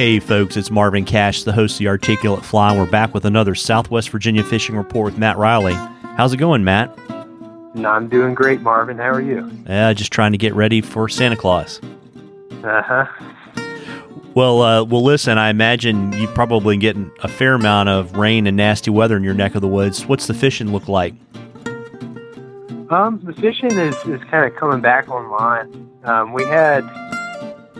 Hey, folks, it's Marvin Cash, the host of the Articulate Fly. We're back with another Southwest Virginia fishing report with Matt Reilly. How's it going, Matt? I'm doing great, Marvin. How are you? Yeah, just trying to get ready for Santa Claus. Uh huh. Well, uh, well, listen. I imagine you probably getting a fair amount of rain and nasty weather in your neck of the woods. What's the fishing look like? Um, the fishing is, is kind of coming back online. Um, we had,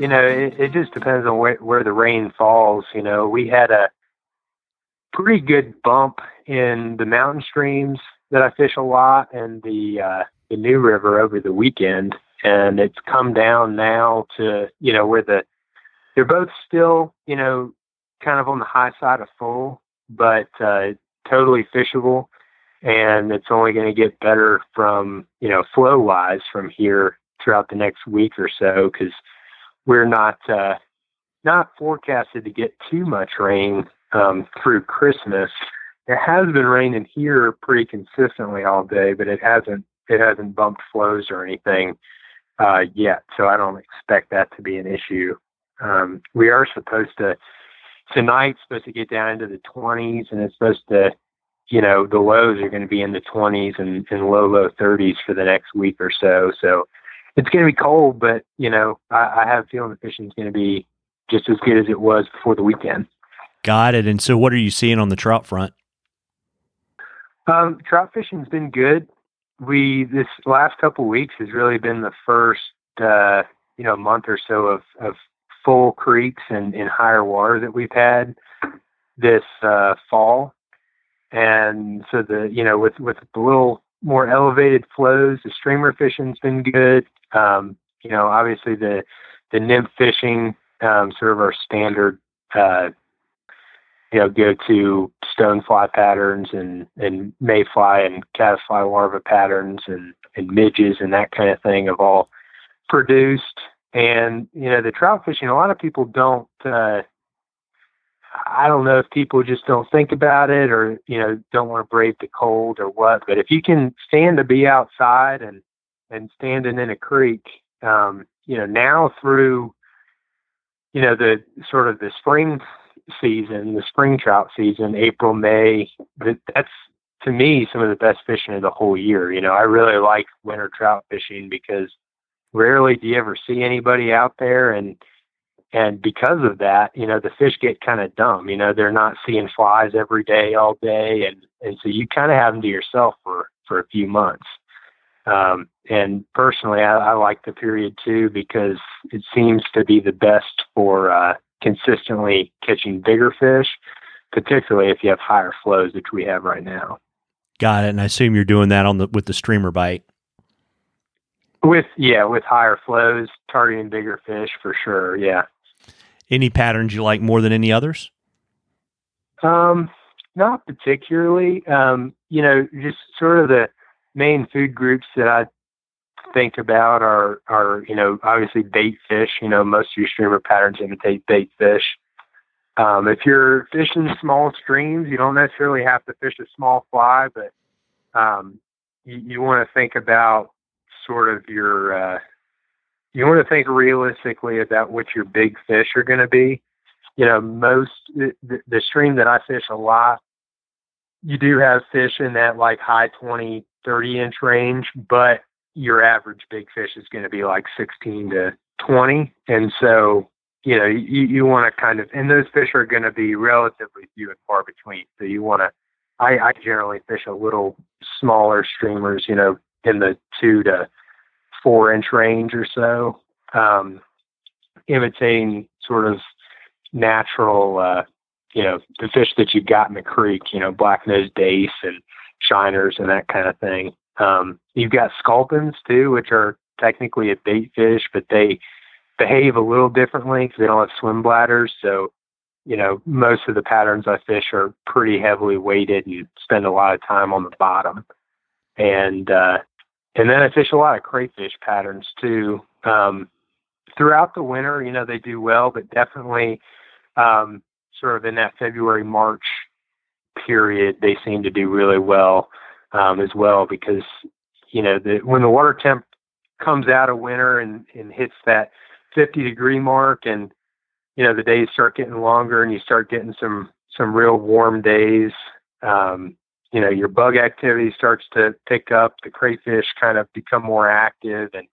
you know, it, it just depends on where, where the rain falls. You know, we had a pretty good bump in the mountain streams that I fish a lot and the uh, the New River over the weekend, and it's come down now to you know where the they're both still you know kind of on the high side of full, but uh, totally fishable and it's only going to get better from you know flow wise from here throughout the next week or so because we're not uh, not forecasted to get too much rain um, through Christmas. It has been raining here pretty consistently all day, but it hasn't it hasn't bumped flows or anything uh, yet. So I don't expect that to be an issue. Um, we are supposed to tonight's supposed to get down into the 20s, and it's supposed to you know, the lows are going to be in the 20s and, and low, low 30s for the next week or so. So it's going to be cold, but, you know, I, I have a feeling the fishing is going to be just as good as it was before the weekend. Got it. And so what are you seeing on the trout front? Um, trout fishing's been good. We, this last couple weeks has really been the first, uh, you know, month or so of, of full creeks and, and higher water that we've had this uh, fall and so the you know with with a little more elevated flows, the streamer fishing's been good. Um, you know, obviously the the nymph fishing, um, sort of our standard, uh, you know, go to stonefly patterns and and mayfly and caddisfly larva patterns and and midges and that kind of thing have all produced. And you know, the trout fishing, a lot of people don't uh, I don't know if people just don't think about it or, you know, don't want to brave the cold or what, but if you can stand to be outside and, and standing in a creek, um, you know, now through, you know, the sort of the spring season, the spring trout season, April, May, that, that's to me some of the best fishing of the whole year. You know, I really like winter trout fishing because rarely do you ever see anybody out there and, and because of that, you know, the fish get kind of dumb. You know, they're not seeing flies every day, all day, and and so you kind of have them to yourself for for a few months. Um, and personally, I, I like the period too because it seems to be the best for uh, consistently catching bigger fish, particularly if you have higher flows, which we have right now. Got it. And I assume you're doing that on the with the streamer bite. With yeah, with higher flows, targeting bigger fish for sure. Yeah. Any patterns you like more than any others? Um, not particularly. Um, you know, just sort of the main food groups that I think about are are you know obviously bait fish. You know, most of your streamer patterns imitate bait fish. Um, if you're fishing small streams, you don't necessarily have to fish a small fly, but um, you, you want to think about sort of your uh, you want to think realistically about what your big fish are going to be. You know, most the, the stream that I fish a lot, you do have fish in that like high 20, 30 inch range, but your average big fish is going to be like 16 to 20. And so, you know, you, you want to kind of, and those fish are going to be relatively few and far between. So you want to, I, I generally fish a little smaller streamers, you know, in the two to four inch range or so, um, imitating sort of natural, uh, you know, the fish that you've got in the creek, you know, black nosed dace and shiners and that kind of thing. Um, you've got sculpins too, which are technically a bait fish, but they behave a little differently because they don't have swim bladders. So, you know, most of the patterns I fish are pretty heavily weighted and spend a lot of time on the bottom. And uh, and then I fish a lot of crayfish patterns too. Um, throughout the winter, you know, they do well, but definitely um, sort of in that February, March period, they seem to do really well um, as well because, you know, the, when the water temp comes out of winter and, and hits that 50 degree mark and you know the days start getting longer and you start getting some some real warm days, um, you know your bug activity starts to pick up. The crayfish kind of become more active, and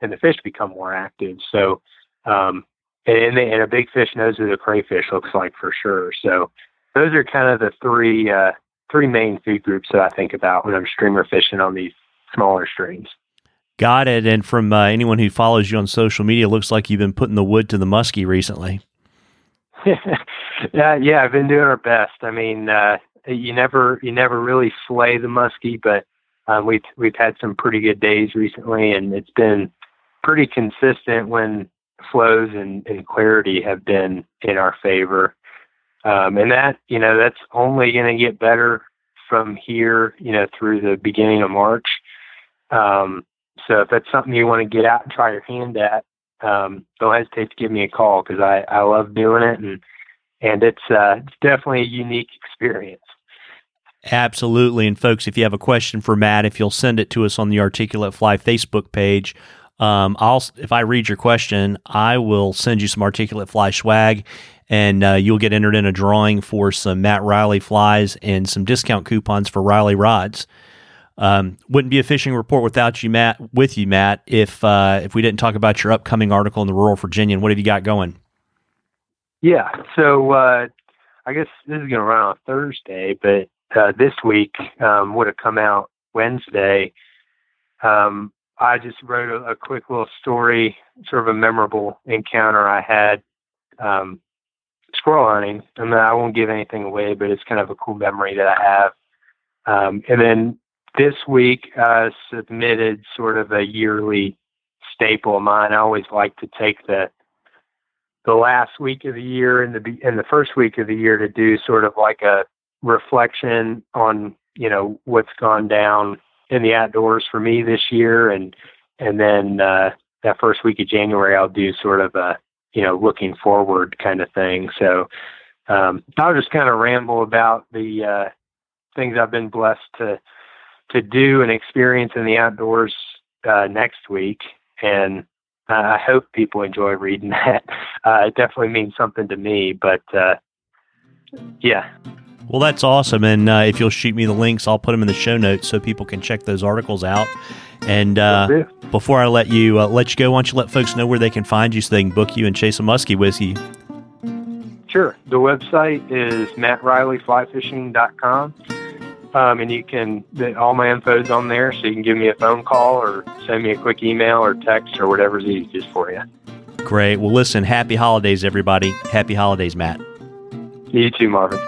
and the fish become more active. So, um, and they, and a big fish knows what a crayfish looks like for sure. So, those are kind of the three uh, three main food groups that I think about when I'm streamer fishing on these smaller streams. Got it. And from uh, anyone who follows you on social media, looks like you've been putting the wood to the muskie recently. yeah, yeah, I've been doing our best. I mean, uh, you never you never really slay the muskie, but um, we've we've had some pretty good days recently, and it's been pretty consistent when flows and, and clarity have been in our favor. Um, and that you know that's only going to get better from here, you know, through the beginning of March. Um, so if that's something you want to get out and try your hand at, um, don't hesitate to give me a call because I, I love doing it and and it's uh, it's definitely a unique experience. Absolutely, and folks, if you have a question for Matt, if you'll send it to us on the Articulate Fly Facebook page, um, I'll if I read your question, I will send you some Articulate Fly swag, and uh, you'll get entered in a drawing for some Matt Reilly flies and some discount coupons for Riley rods. Um, wouldn't be a fishing report without you, Matt. With you, Matt, if uh, if we didn't talk about your upcoming article in the Rural Virginian, what have you got going? Yeah, so uh, I guess this is going to run on Thursday, but uh, this week um, would have come out Wednesday. Um, I just wrote a, a, quick little story, sort of a memorable encounter I had um, squirrel hunting. I mean, I won't give anything away, but it's kind of a cool memory that I have. Um, and then this week uh, submitted sort of a yearly staple of mine. I always like to take the the last week of the year and the and the first week of the year to do sort of like a reflection on you know what's gone down in the outdoors for me this year and and then uh that first week of January I'll do sort of a you know looking forward kind of thing so um I'll just kind of ramble about the uh things I've been blessed to to do and experience in the outdoors uh, next week. And uh, I hope people enjoy reading that. Uh, it definitely means something to me, but uh, yeah. Well, that's awesome. And uh, if you'll shoot me the links, I'll put them in the show notes so people can check those articles out. And uh, before I let you let you go, why don't you let folks know where they can find you so they can book you and chase a muskie with you? Sure. The website is mattreillyflyfishing.com. Um, and you can, the, all my info is on there, so you can give me a phone call or send me a quick email or text or whatever's easiest for you. Great. Well, listen, happy holidays, everybody. Happy holidays, Matt. You too, Marvin.